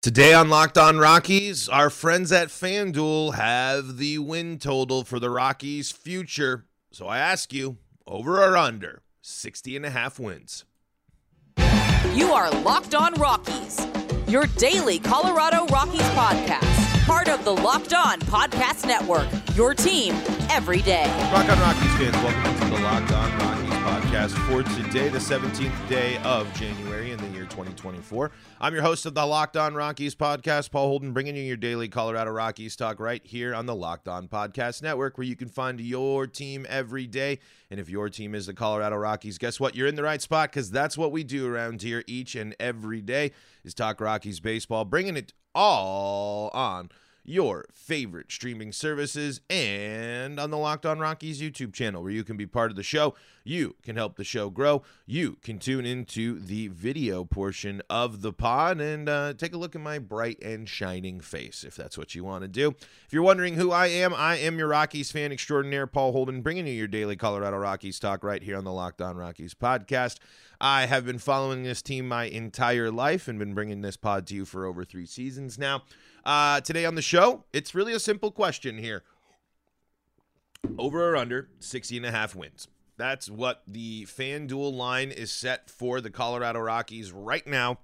Today on Locked On Rockies, our friends at FanDuel have the win total for the Rockies' future. So I ask you, over or under 60 and a half wins. You are Locked On Rockies, your daily Colorado Rockies podcast, part of the Locked On Podcast Network, your team every day. Rock on Rockies fans, welcome to the Locked On Rockies podcast for today, the 17th day of January in the year 2024. I'm your host of the Locked On Rockies podcast, Paul Holden, bringing you your daily Colorado Rockies talk right here on the Locked On Podcast Network, where you can find your team every day. And if your team is the Colorado Rockies, guess what? You're in the right spot because that's what we do around here each and every day is talk Rockies baseball, bringing it all on your favorite streaming services and on the Locked On Rockies YouTube channel, where you can be part of the show. You can help the show grow. You can tune into the video portion of the pod and uh, take a look at my bright and shining face, if that's what you want to do. If you're wondering who I am, I am your Rockies fan extraordinaire, Paul Holden, bringing you your daily Colorado Rockies talk right here on the Locked On Rockies podcast. I have been following this team my entire life and been bringing this pod to you for over three seasons now. Uh, today on the show, it's really a simple question here. Over or under 60 and a half wins. That's what the FanDuel line is set for the Colorado Rockies right now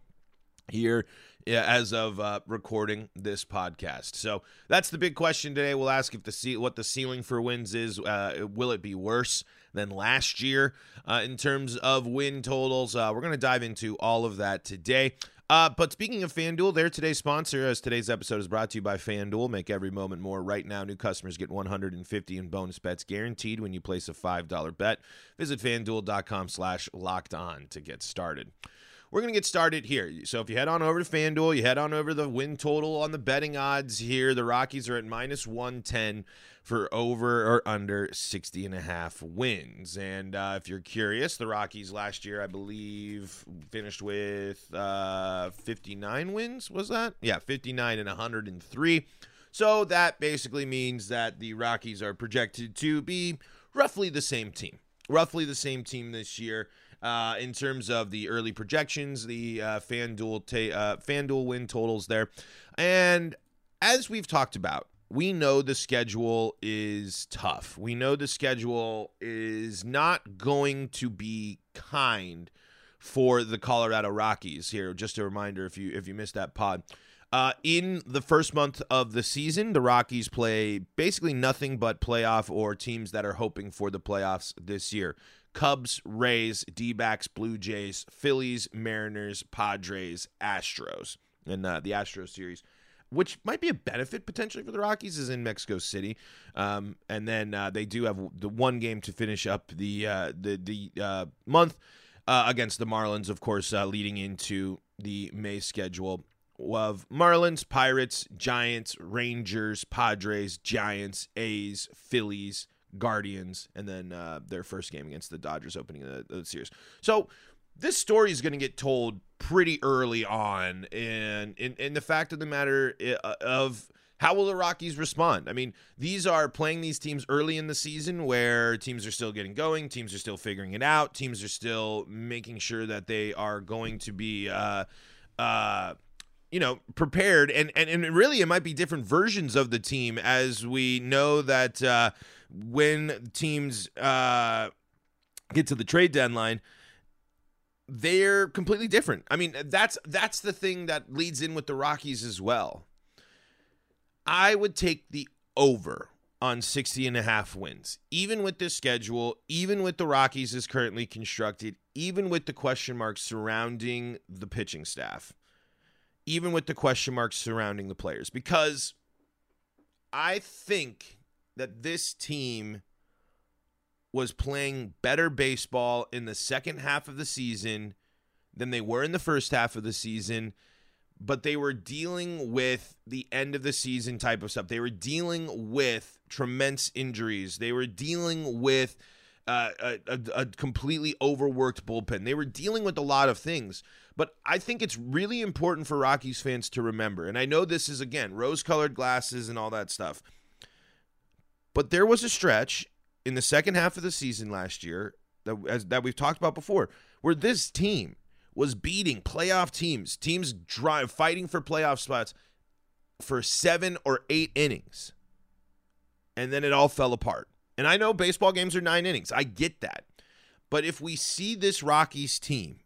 here as of uh, recording this podcast. So that's the big question today. We'll ask if the what the ceiling for wins is. Uh, will it be worse than last year uh, in terms of win totals? Uh, we're going to dive into all of that today. Uh, but speaking of FanDuel, they're today's sponsor. As today's episode is brought to you by FanDuel. Make every moment more. Right now, new customers get 150 in bonus bets guaranteed when you place a $5 bet. Visit FanDuel.com slash locked on to get started. We're going to get started here. So if you head on over to FanDuel, you head on over the win total on the betting odds here. The Rockies are at minus 110 for over or under 60 and a half wins. And uh, if you're curious, the Rockies last year, I believe, finished with uh, 59 wins. Was that? Yeah, 59 and 103. So that basically means that the Rockies are projected to be roughly the same team. Roughly the same team this year. Uh, in terms of the early projections, the uh, FanDuel, ta- uh, FanDuel win totals there. And as we've talked about, we know the schedule is tough. We know the schedule is not going to be kind for the Colorado Rockies here. Just a reminder if you if you missed that pod. Uh, in the first month of the season, the Rockies play basically nothing but playoff or teams that are hoping for the playoffs this year. Cubs, Rays, D backs, Blue Jays, Phillies, Mariners, Padres, Astros. And uh, the Astros series which might be a benefit potentially for the Rockies, is in Mexico City, um, and then uh, they do have the one game to finish up the uh, the the uh, month uh, against the Marlins, of course, uh, leading into the May schedule of Marlins, Pirates, Giants, Rangers, Padres, Giants, A's, Phillies, Guardians, and then uh, their first game against the Dodgers opening the, the series. So this story is going to get told pretty early on, and in the fact of the matter uh, of how will the Rockies respond? I mean, these are playing these teams early in the season where teams are still getting going, teams are still figuring it out, teams are still making sure that they are going to be, uh, uh, you know, prepared. And, and and really, it might be different versions of the team as we know that uh, when teams uh, get to the trade deadline they're completely different. I mean, that's that's the thing that leads in with the Rockies as well. I would take the over on 60 and a half wins. Even with this schedule, even with the Rockies as currently constructed, even with the question marks surrounding the pitching staff, even with the question marks surrounding the players because I think that this team was playing better baseball in the second half of the season than they were in the first half of the season, but they were dealing with the end of the season type of stuff. They were dealing with tremendous injuries. They were dealing with uh, a, a, a completely overworked bullpen. They were dealing with a lot of things. But I think it's really important for Rockies fans to remember, and I know this is, again, rose colored glasses and all that stuff. But there was a stretch in the second half of the season last year that as, that we've talked about before, where this team was beating playoff teams, teams drive, fighting for playoff spots for seven or eight innings. And then it all fell apart. And I know baseball games are nine innings. I get that. But if we see this Rockies team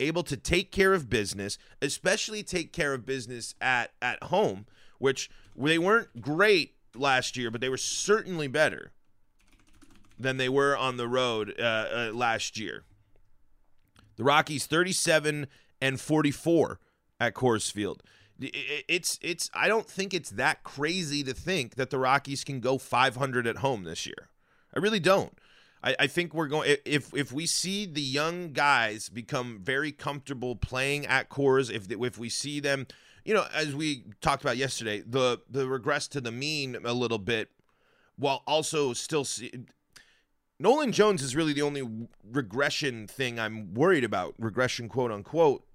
able to take care of business, especially take care of business at, at home, which they weren't great last year, but they were certainly better than they were on the road uh, uh, last year. The Rockies 37 and 44 at Coors Field. It's it's I don't think it's that crazy to think that the Rockies can go 500 at home this year. I really don't. I, I think we're going if if we see the young guys become very comfortable playing at Coors, if if we see them, you know, as we talked about yesterday, the the regress to the mean a little bit, while also still see, Nolan Jones is really the only regression thing I'm worried about, regression quote unquote,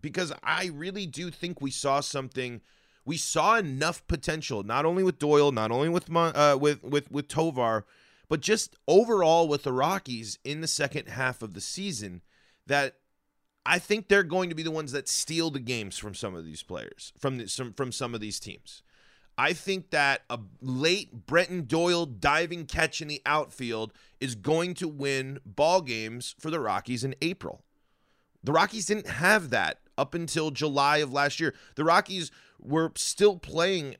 because I really do think we saw something. We saw enough potential, not only with Doyle, not only with uh, with with with Tovar, but just overall with the Rockies in the second half of the season, that I think they're going to be the ones that steal the games from some of these players, from the, some, from some of these teams. I think that a late Brenton Doyle diving catch in the outfield is going to win ball games for the Rockies in April. The Rockies didn't have that up until July of last year. The Rockies were still playing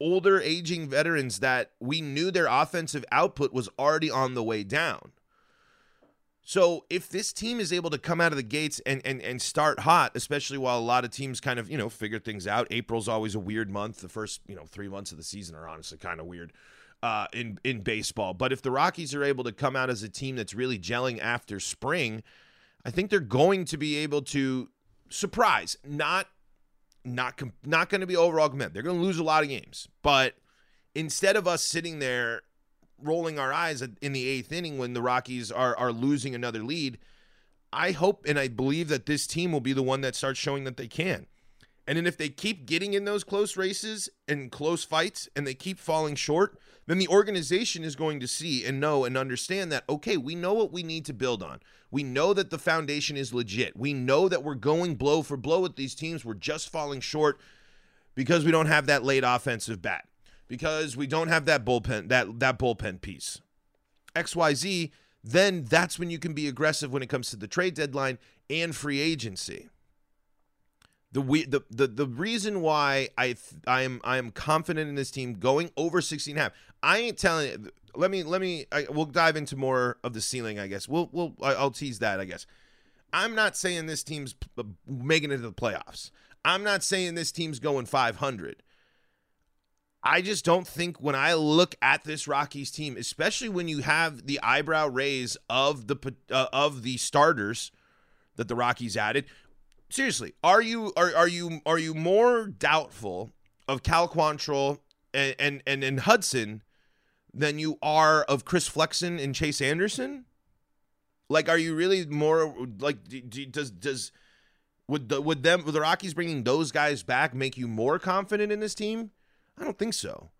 older aging veterans that we knew their offensive output was already on the way down. So if this team is able to come out of the gates and, and and start hot, especially while a lot of teams kind of you know figure things out, April's always a weird month. The first you know three months of the season are honestly kind of weird uh, in in baseball. But if the Rockies are able to come out as a team that's really gelling after spring, I think they're going to be able to surprise. Not not not going to be overall competitive. They're going to lose a lot of games, but instead of us sitting there rolling our eyes in the eighth inning when the Rockies are are losing another lead. I hope and I believe that this team will be the one that starts showing that they can. And then if they keep getting in those close races and close fights and they keep falling short, then the organization is going to see and know and understand that, okay, we know what we need to build on. We know that the foundation is legit. We know that we're going blow for blow with these teams. We're just falling short because we don't have that late offensive bat because we don't have that bullpen that that bullpen piece. XYZ, then that's when you can be aggressive when it comes to the trade deadline and free agency. The we the the, the reason why I I am I am confident in this team going over 16 and a half. I ain't telling let me let me I, we'll dive into more of the ceiling I guess. We'll we'll I'll tease that I guess. I'm not saying this team's making it to the playoffs. I'm not saying this team's going 500. I just don't think when I look at this Rockies team, especially when you have the eyebrow raise of the uh, of the starters that the Rockies added. Seriously, are you are are you are you more doubtful of Cal Quantrill and and and, and Hudson than you are of Chris Flexen and Chase Anderson? Like, are you really more like does does would the would them would the Rockies bringing those guys back make you more confident in this team? I don't think so.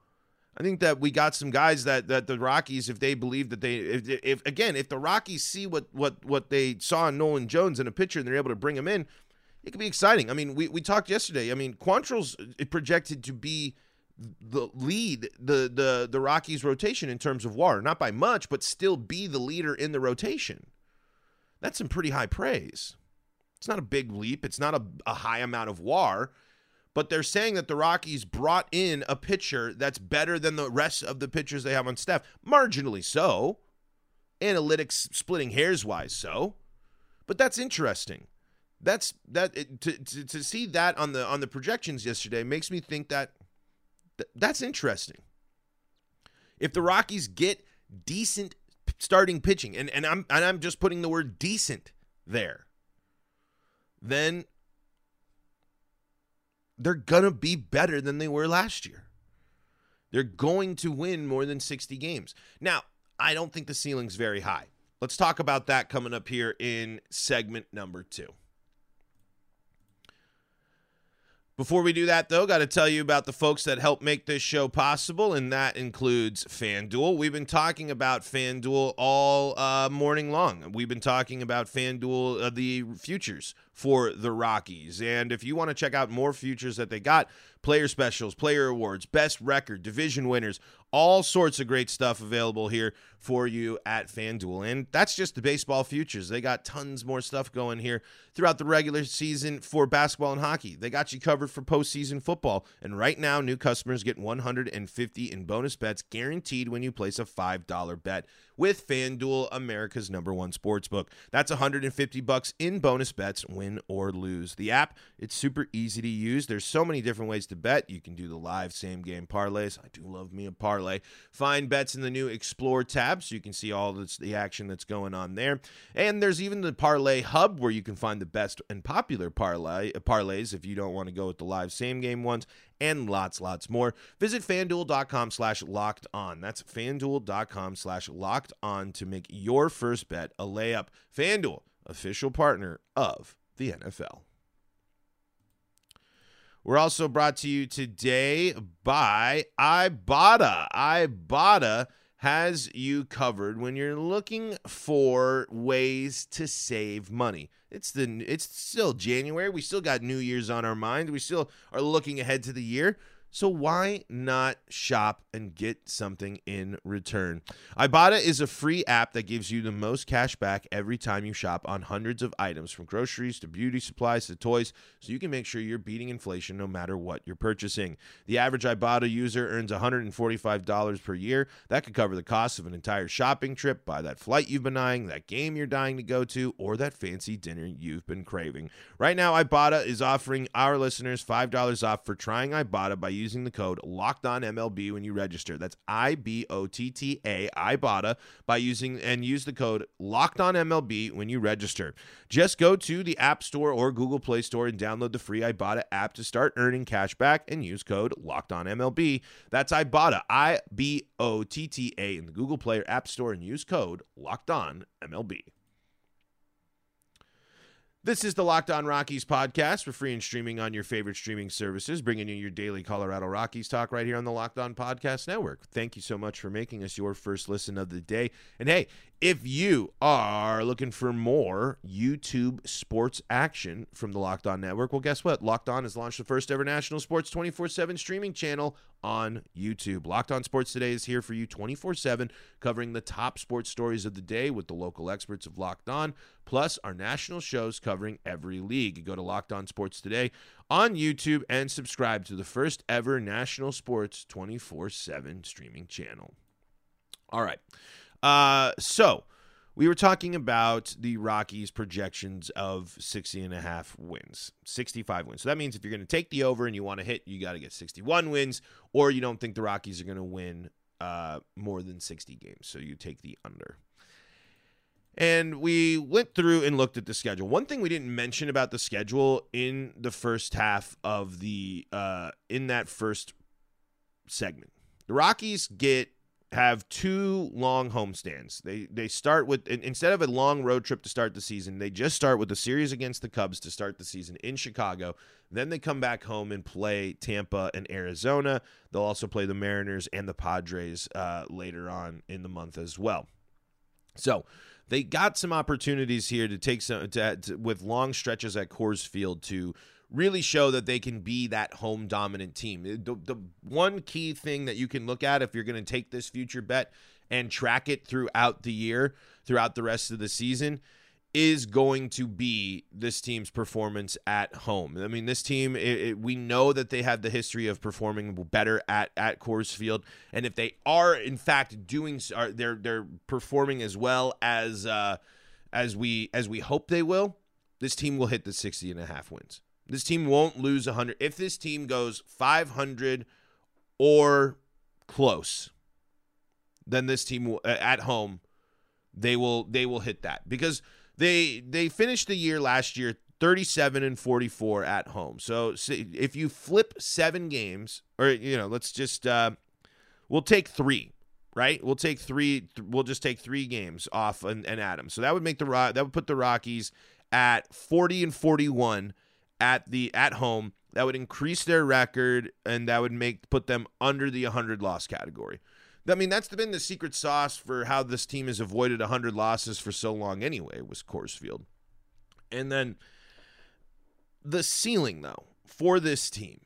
I think that we got some guys that that the Rockies, if they believe that they, if, if again, if the Rockies see what what what they saw in Nolan Jones in a pitcher and they're able to bring him in, it could be exciting. I mean, we we talked yesterday. I mean, Quantrill's uh, projected to be the lead the the the Rockies rotation in terms of WAR, not by much, but still be the leader in the rotation. That's some pretty high praise. It's not a big leap. It's not a, a high amount of WAR but they're saying that the Rockies brought in a pitcher that's better than the rest of the pitchers they have on staff. Marginally so. Analytics splitting hairs wise so. But that's interesting. That's that to, to, to see that on the on the projections yesterday makes me think that th- that's interesting. If the Rockies get decent starting pitching and, and I'm and I'm just putting the word decent there, then they're going to be better than they were last year. They're going to win more than 60 games. Now, I don't think the ceiling's very high. Let's talk about that coming up here in segment number two. Before we do that, though, got to tell you about the folks that help make this show possible, and that includes FanDuel. We've been talking about FanDuel all uh, morning long. We've been talking about FanDuel, uh, the futures for the Rockies. And if you want to check out more futures that they got, player specials, player awards, best record, division winners, all sorts of great stuff available here for you at FanDuel. And that's just the baseball futures. They got tons more stuff going here throughout the regular season for basketball and hockey. They got you covered for postseason football. And right now, new customers get 150 in bonus bets guaranteed when you place a $5 bet with FanDuel, America's number one sports book. That's 150 bucks in bonus bets, win or lose. The app, it's super easy to use. There's so many different ways to bet. You can do the live same game parlays. I do love me a parlay. Find bets in the new Explore tab so you can see all this, the action that's going on there. And there's even the parlay hub where you can find the best and popular parlay uh, parlays if you don't want to go with the live same game ones and lots, lots more. Visit fanduel.com slash locked on. That's fanduel.com slash locked on to make your first bet a layup. Fanduel, official partner of the NFL. We're also brought to you today by Ibotta. Ibotta has you covered when you're looking for ways to save money. It's the it's still January. We still got New Year's on our mind. We still are looking ahead to the year. So why not shop and get something in return? Ibotta is a free app that gives you the most cash back every time you shop on hundreds of items from groceries to beauty supplies to toys so you can make sure you're beating inflation no matter what you're purchasing. The average Ibotta user earns $145 per year. That could cover the cost of an entire shopping trip, buy that flight you've been eyeing, that game you're dying to go to, or that fancy dinner you've been craving. Right now Ibotta is offering our listeners $5 off for trying Ibotta by using the code Locked On MLB when you register. That's I B O T T A Ibotta by using and use the code Locked On MLB when you register. Just go to the App Store or Google Play Store and download the free Ibotta app to start earning cash back and use code Locked On MLB. That's Ibotta I B O T T A in the Google Play or App Store and use code Locked On MLB. This is the Locked On Rockies podcast. We're free and streaming on your favorite streaming services, bringing you your daily Colorado Rockies talk right here on the Locked On Podcast Network. Thank you so much for making us your first listen of the day. And hey, if you are looking for more YouTube sports action from the Locked On Network, well, guess what? Locked On has launched the first ever national sports 24 7 streaming channel on YouTube. Locked On Sports Today is here for you 24 7, covering the top sports stories of the day with the local experts of Locked On, plus our national shows covering every league. Go to Locked On Sports Today on YouTube and subscribe to the first ever national sports 24 7 streaming channel. All right. Uh, so we were talking about the Rockies' projections of 60 and a half wins, 65 wins. So that means if you're going to take the over and you want to hit, you got to get 61 wins, or you don't think the Rockies are going to win uh, more than 60 games. So you take the under. And we went through and looked at the schedule. One thing we didn't mention about the schedule in the first half of the uh, in that first segment, the Rockies get have two long homestands. They they start with instead of a long road trip to start the season, they just start with a series against the Cubs to start the season in Chicago. Then they come back home and play Tampa and Arizona. They'll also play the Mariners and the Padres uh, later on in the month as well. So they got some opportunities here to take some to, to, with long stretches at Coors Field to really show that they can be that home dominant team. The, the one key thing that you can look at if you're going to take this future bet and track it throughout the year, throughout the rest of the season, is going to be this team's performance at home. I mean, this team, it, it, we know that they have the history of performing better at at Coors Field, and if they are in fact doing, are they're they're performing as well as uh, as we as we hope they will, this team will hit the 60 and a half wins. This team won't lose 100. If this team goes 500 or close, then this team will, at home they will they will hit that because they they finished the year last year 37 and 44 at home. So if you flip 7 games or you know, let's just uh we'll take 3 right? We'll take three. We'll just take three games off and, and Adam. So that would make the that would put the Rockies at forty and forty one at the at home that would increase their record and that would make put them under the 100 loss category. I mean, that's been the secret sauce for how this team has avoided 100 losses for so long anyway, was Coors Field. And then the ceiling though for this team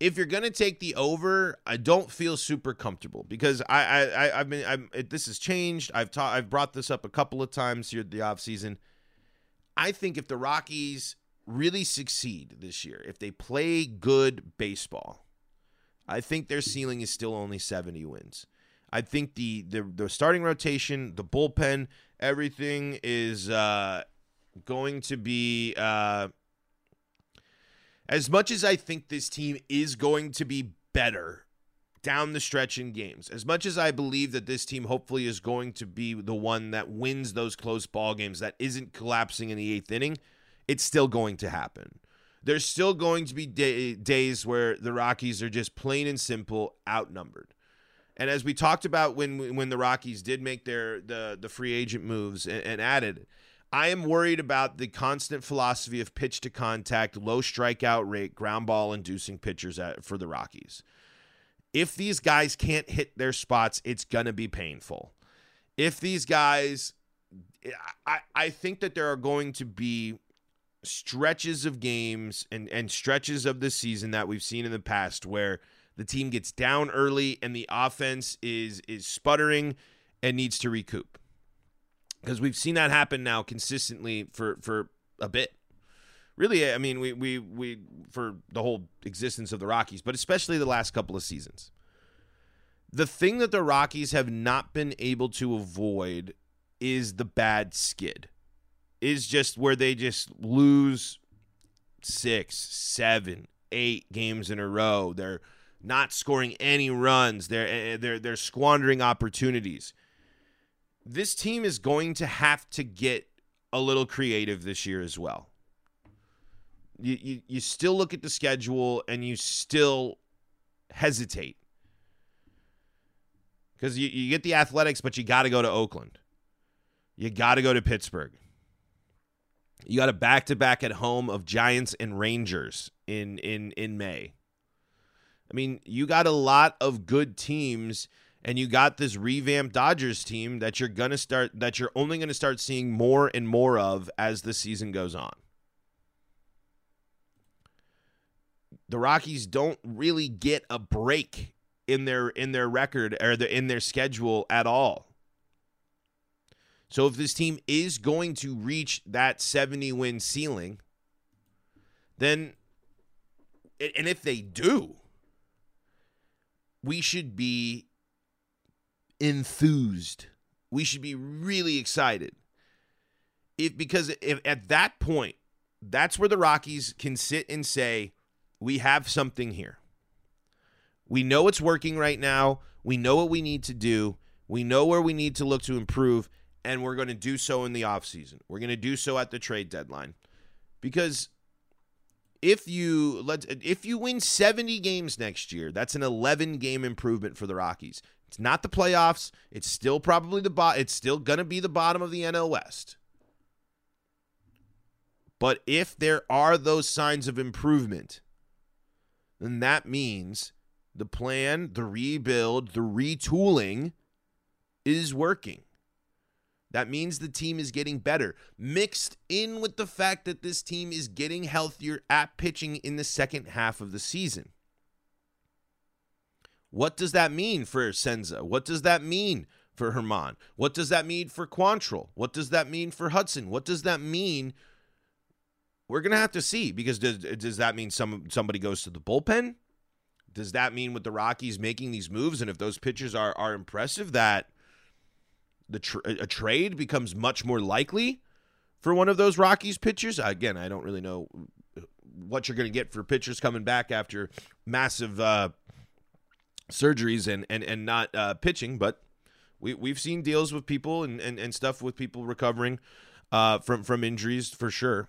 if you're to take the over, I don't feel super comfortable because I, I, I have been, I'm, it, this has changed. I've taught, I've brought this up a couple of times here at the offseason. I think if the Rockies really succeed this year, if they play good baseball, I think their ceiling is still only 70 wins. I think the the, the starting rotation, the bullpen, everything is uh, going to be. Uh, as much as I think this team is going to be better down the stretch in games, as much as I believe that this team hopefully is going to be the one that wins those close ball games, that isn't collapsing in the eighth inning, it's still going to happen. There's still going to be day, days where the Rockies are just plain and simple outnumbered. And as we talked about when when the Rockies did make their the the free agent moves and, and added, I am worried about the constant philosophy of pitch to contact, low strikeout rate, ground ball inducing pitchers at, for the Rockies. If these guys can't hit their spots, it's going to be painful. If these guys, I, I think that there are going to be stretches of games and, and stretches of the season that we've seen in the past where the team gets down early and the offense is is sputtering and needs to recoup because we've seen that happen now consistently for for a bit. Really, I mean, we we we for the whole existence of the Rockies, but especially the last couple of seasons. The thing that the Rockies have not been able to avoid is the bad skid. Is just where they just lose six, seven, eight games in a row. They're not scoring any runs. They're eh, they're they're squandering opportunities this team is going to have to get a little creative this year as well. You, you, you still look at the schedule and you still hesitate because you, you get the athletics, but you got to go to Oakland. You got to go to Pittsburgh. You got a back to back at home of Giants and Rangers in in in May. I mean, you got a lot of good teams and you got this revamped Dodgers team that you're going to start that you're only going to start seeing more and more of as the season goes on. The Rockies don't really get a break in their in their record or the, in their schedule at all. So if this team is going to reach that 70 win ceiling, then and if they do, we should be enthused. We should be really excited. If because if at that point, that's where the Rockies can sit and say, we have something here. We know it's working right now. We know what we need to do. We know where we need to look to improve, and we're going to do so in the offseason. We're going to do so at the trade deadline. Because if you let if you win 70 games next year, that's an 11 game improvement for the Rockies. It's not the playoffs. It's still probably the bot. It's still gonna be the bottom of the NL West. But if there are those signs of improvement, then that means the plan, the rebuild, the retooling is working. That means the team is getting better, mixed in with the fact that this team is getting healthier at pitching in the second half of the season. What does that mean for Senza? What does that mean for Germán? What does that mean for Quantrill? What does that mean for Hudson? What does that mean? We're gonna have to see because does, does that mean some somebody goes to the bullpen? Does that mean with the Rockies making these moves and if those pitchers are are impressive that the tra- a trade becomes much more likely for one of those Rockies pitchers? Again, I don't really know what you're going to get for pitchers coming back after massive uh, surgeries and and and not uh, pitching, but we we've seen deals with people and and, and stuff with people recovering uh, from from injuries for sure.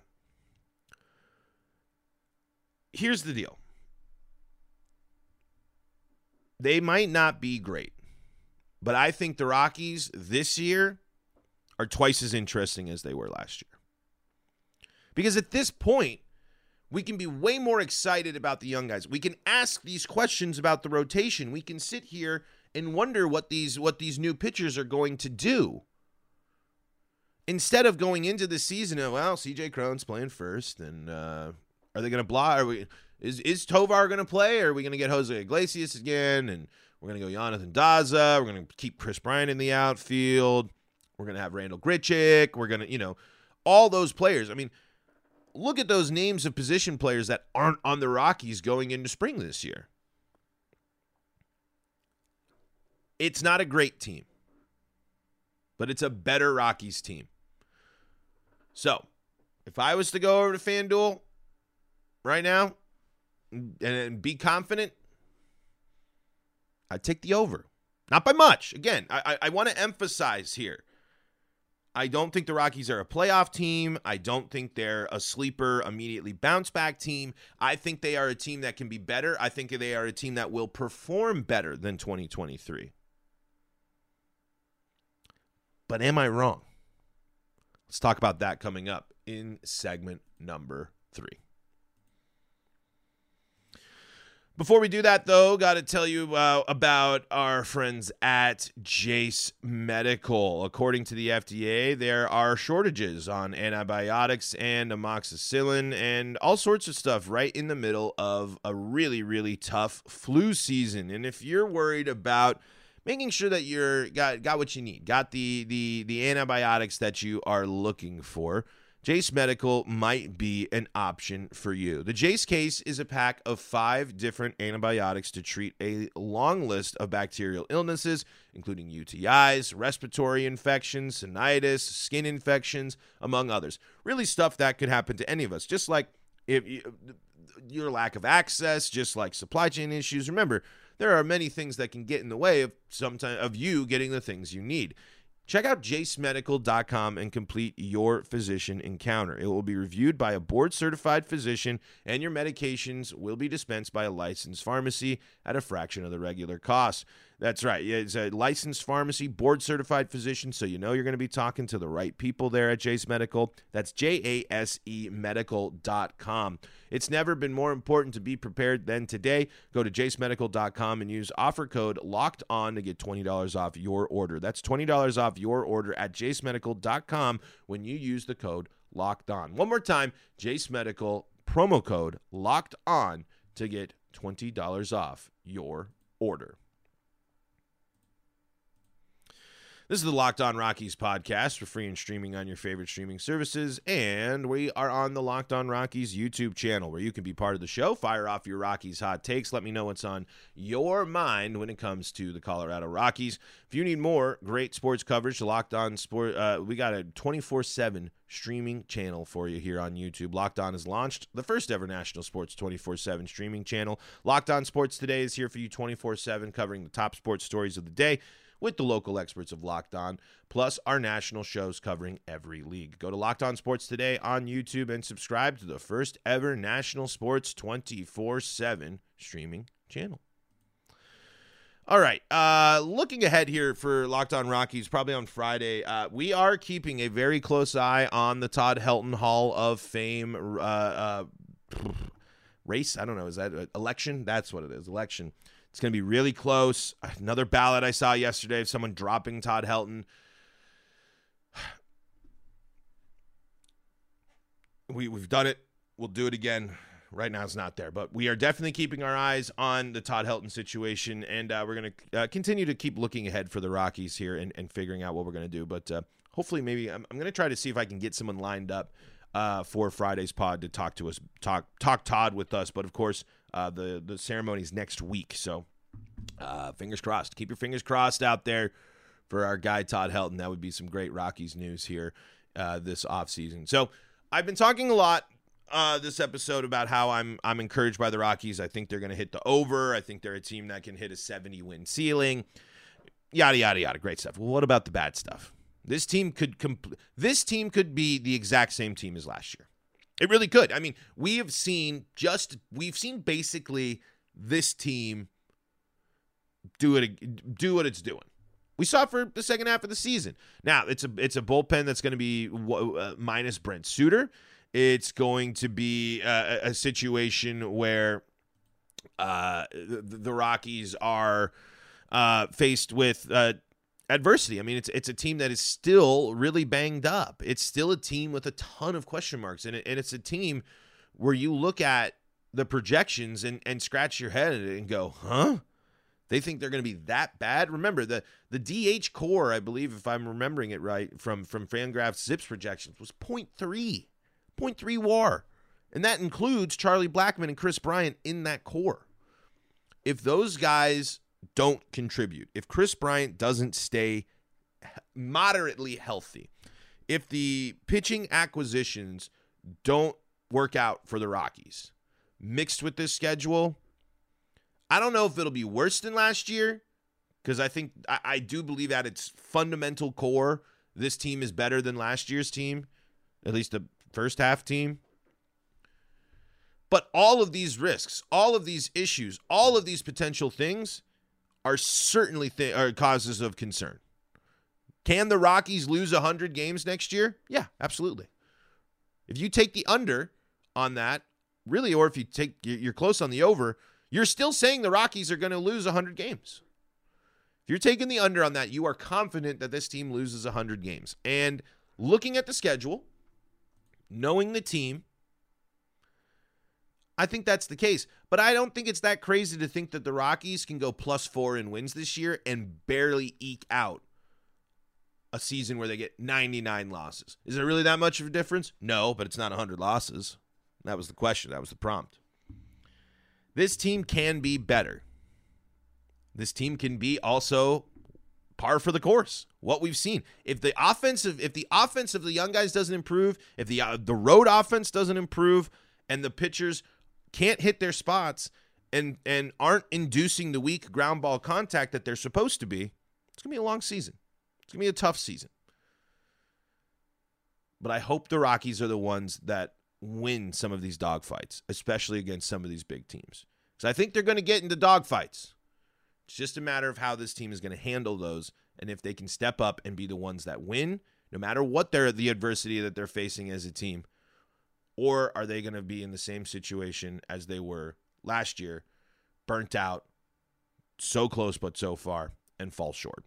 Here's the deal. They might not be great, but I think the Rockies this year are twice as interesting as they were last year. Because at this point, we can be way more excited about the young guys. We can ask these questions about the rotation. We can sit here and wonder what these what these new pitchers are going to do. Instead of going into the season, of well, CJ Cron's playing first, and uh, Are they going to block? Are we? Is is Tovar going to play? Or are we going to get Jose Iglesias again? And we're going to go Yonathan Daza. We're going to keep Kris Bryant in the outfield. We're going to have Randal Grichuk. We're going to, you know, all those players. I mean, look at those names of position players that aren't on the Rockies going into spring this year. It's not a great team, but it's a better Rockies team. So, if I was to go over to FanDuel right now and, and be confident, I'd take the over. Not by much. Again, I, I, I want to emphasize here. I don't think the Rockies are a playoff team. I don't think they're a sleeper, immediately bounce back team. I think they are a team that can be better. I think they are a team that will perform better than 2023. But am I wrong? Let's talk about that coming up in segment number three. Before we do that, though, got to tell you uh, about our friends at Jase Medical. According to the FDA, there are shortages on antibiotics and amoxicillin and all sorts of stuff right in the middle of a really, really tough flu season. And if you're worried about making sure that you're got got what you need, got the the the antibiotics that you are looking for, Jase Medical might be an option for you. The Jase case is a pack of five different antibiotics to treat a long list of bacterial illnesses, including UTIs, respiratory infections, sinusitis, skin infections, among others. Really, stuff that could happen to any of us, just like if you, your lack of access, just like supply chain issues. Remember, there are many things that can get in the way of sometimes of you getting the things you need. Check out jasemedical.com and complete your physician encounter. It will be reviewed by a board certified physician, and your medications will be dispensed by a licensed pharmacy at a fraction of the regular cost. That's right. It's a licensed pharmacy, board certified physician, so you know you're going to be talking to the right people there at Jase Medical. That's J A S E medical.com. It's never been more important to be prepared than today. Go to jasemedical.com and use offer code locked on to get $20 off your order. That's $20 off your order at jasemedical.com when you use the code locked on. One more time, Jase Medical promo code locked on to get $20 off your order. This is the Locked On Rockies podcast. We're free and streaming on your favorite streaming services. And we are on the Locked On Rockies YouTube channel where you can be part of the show. Fire off your Rockies hot takes. Let me know what's on your mind when it comes to the Colorado Rockies. If you need more great sports coverage, Locked On Sport, uh, we got a 24 7 streaming channel for you here on YouTube. Locked On has launched the first ever national sports 24 7 streaming channel. Locked On Sports Today is here for you 24 7, covering the top sports stories of the day with the local experts of Locked On, plus our national shows covering every league. Go to Locked On Sports today on YouTube and subscribe to the first ever national sports 24 7 streaming channel. All right. Uh, looking ahead here for Locked On Rockies, probably on Friday, uh, we are keeping a very close eye on the Todd Helton Hall of Fame uh, uh race. I don't know. Is that election? That's what it is. Election. It's going to be really close. Another ballot I saw yesterday of someone dropping Todd Helton. We, we've done it. We'll do it again. Right now, it's not there, but we are definitely keeping our eyes on the Todd Helton situation, and uh, we're going to uh, continue to keep looking ahead for the Rockies here and, and figuring out what we're going to do. But uh, hopefully, maybe I'm, I'm going to try to see if I can get someone lined up uh, for Friday's pod to talk to us, talk talk Todd with us. But of course, uh, the the ceremony's next week, so uh, fingers crossed. Keep your fingers crossed out there for our guy Todd Helton. That would be some great Rockies news here uh, this offseason. So I've been talking a lot uh, this episode about how I'm I'm encouraged by the Rockies. I think they're going to hit the over. I think they're a team that can hit a 70 win ceiling. Yada yada yada. Great stuff. Well, what about the bad stuff? This team could compl- this team could be the exact same team as last year. It really could. I mean, we have seen just we've seen basically this team do it do what it's doing. We saw for the second half of the season. Now it's a it's a bullpen that's going to be uh, minus Brent Suter. It's going to be uh, a, a situation where uh, the, the, Rockies are uh, faced with uh, adversity. I mean, it's it's a team that is still really banged up. It's still a team with a ton of question marks, and, it, and it's a team where you look at the projections and, and scratch your head and go, huh? They think they're going to be that bad. Remember the the DH core, I believe, if I'm remembering it right, from from FanGraphs ZiPS projections was 0.3, 0.3 WAR, and that includes Charlie Blackmon and Kris Bryant in that core. If those guys don't contribute, if Kris Bryant doesn't stay moderately healthy, if the pitching acquisitions don't work out for the Rockies, mixed with this schedule, I don't know if it'll be worse than last year because I think I, I, do believe at its fundamental core, this team is better than last year's team, at least the first half team. But all of these risks, all of these issues, all of these potential things are certainly th- are causes of concern. Can the Rockies lose 100 games next year? Yeah, absolutely. If you take the under on that, really, or if you take you're close on the over, you're still saying the Rockies are going to lose 100 games. If you're taking the under on that, you are confident that this team loses 100 games. And looking at the schedule, knowing the team, I think that's the case. But I don't think it's that crazy to think that the Rockies can go plus four in wins this year and barely eke out a season where they get 99 losses. Is there really that much of a difference? No, but it's not 100 losses. That was the question. That was the prompt. This team can be better. This team can be also par for the course. What we've seen. If the offensive if the offense of the young guys doesn't improve, if the uh, the road offense doesn't improve and the pitchers can't hit their spots and and aren't inducing the weak ground ball contact that they're supposed to be, it's going to be a long season. It's going to be a tough season. But I hope the Rockies are the ones that win some of these dogfights, especially against some of these big teams. Because I think they're going to get into dogfights. It's just a matter of how this team is going to handle those and if they can step up and be the ones that win, no matter what they're the adversity that they're facing as a team. Or are they going to be in the same situation as they were last year, burnt out, so close but so far, and fall short?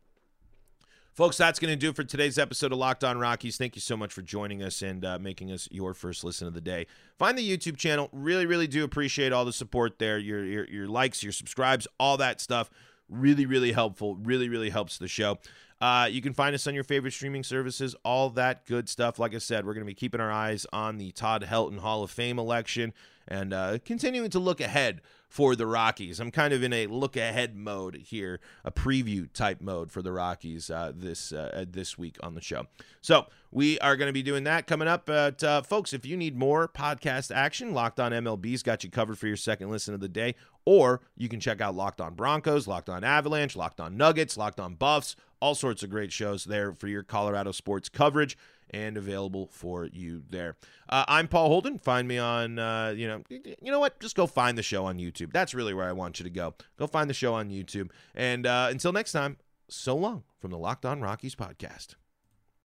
Folks, that's going to do for today's episode of Locked On Rockies. Thank you so much for joining us and uh, making us your first listen of the day. Find the YouTube channel. Really, really do appreciate all the support there. Your, your, your likes, your subscribes, all that stuff. Really, really helpful. Really, really helps the show. Uh, you can find us on your favorite streaming services, all that good stuff. Like I said, we're going to be keeping our eyes on the Todd Helton Hall of Fame election and uh, continuing to look ahead for the Rockies. I'm kind of in a look ahead mode here, a preview type mode for the Rockies uh, this uh, this week on the show. So we are going to be doing that coming up. But uh, folks, if you need more podcast action, Locked On MLB's got you covered for your second listen of the day. Or you can check out Locked On Broncos, Locked On Avalanche, Locked On Nuggets, Locked On Buffs, all sorts of great shows there for your Colorado sports coverage and available for you there. Uh, I'm Paul Holden. Find me on, uh, you know, you know what? Just go find the show on YouTube. That's really where I want you to go. Go find the show on YouTube. And uh, until next time, so long from the Locked On Rockies podcast.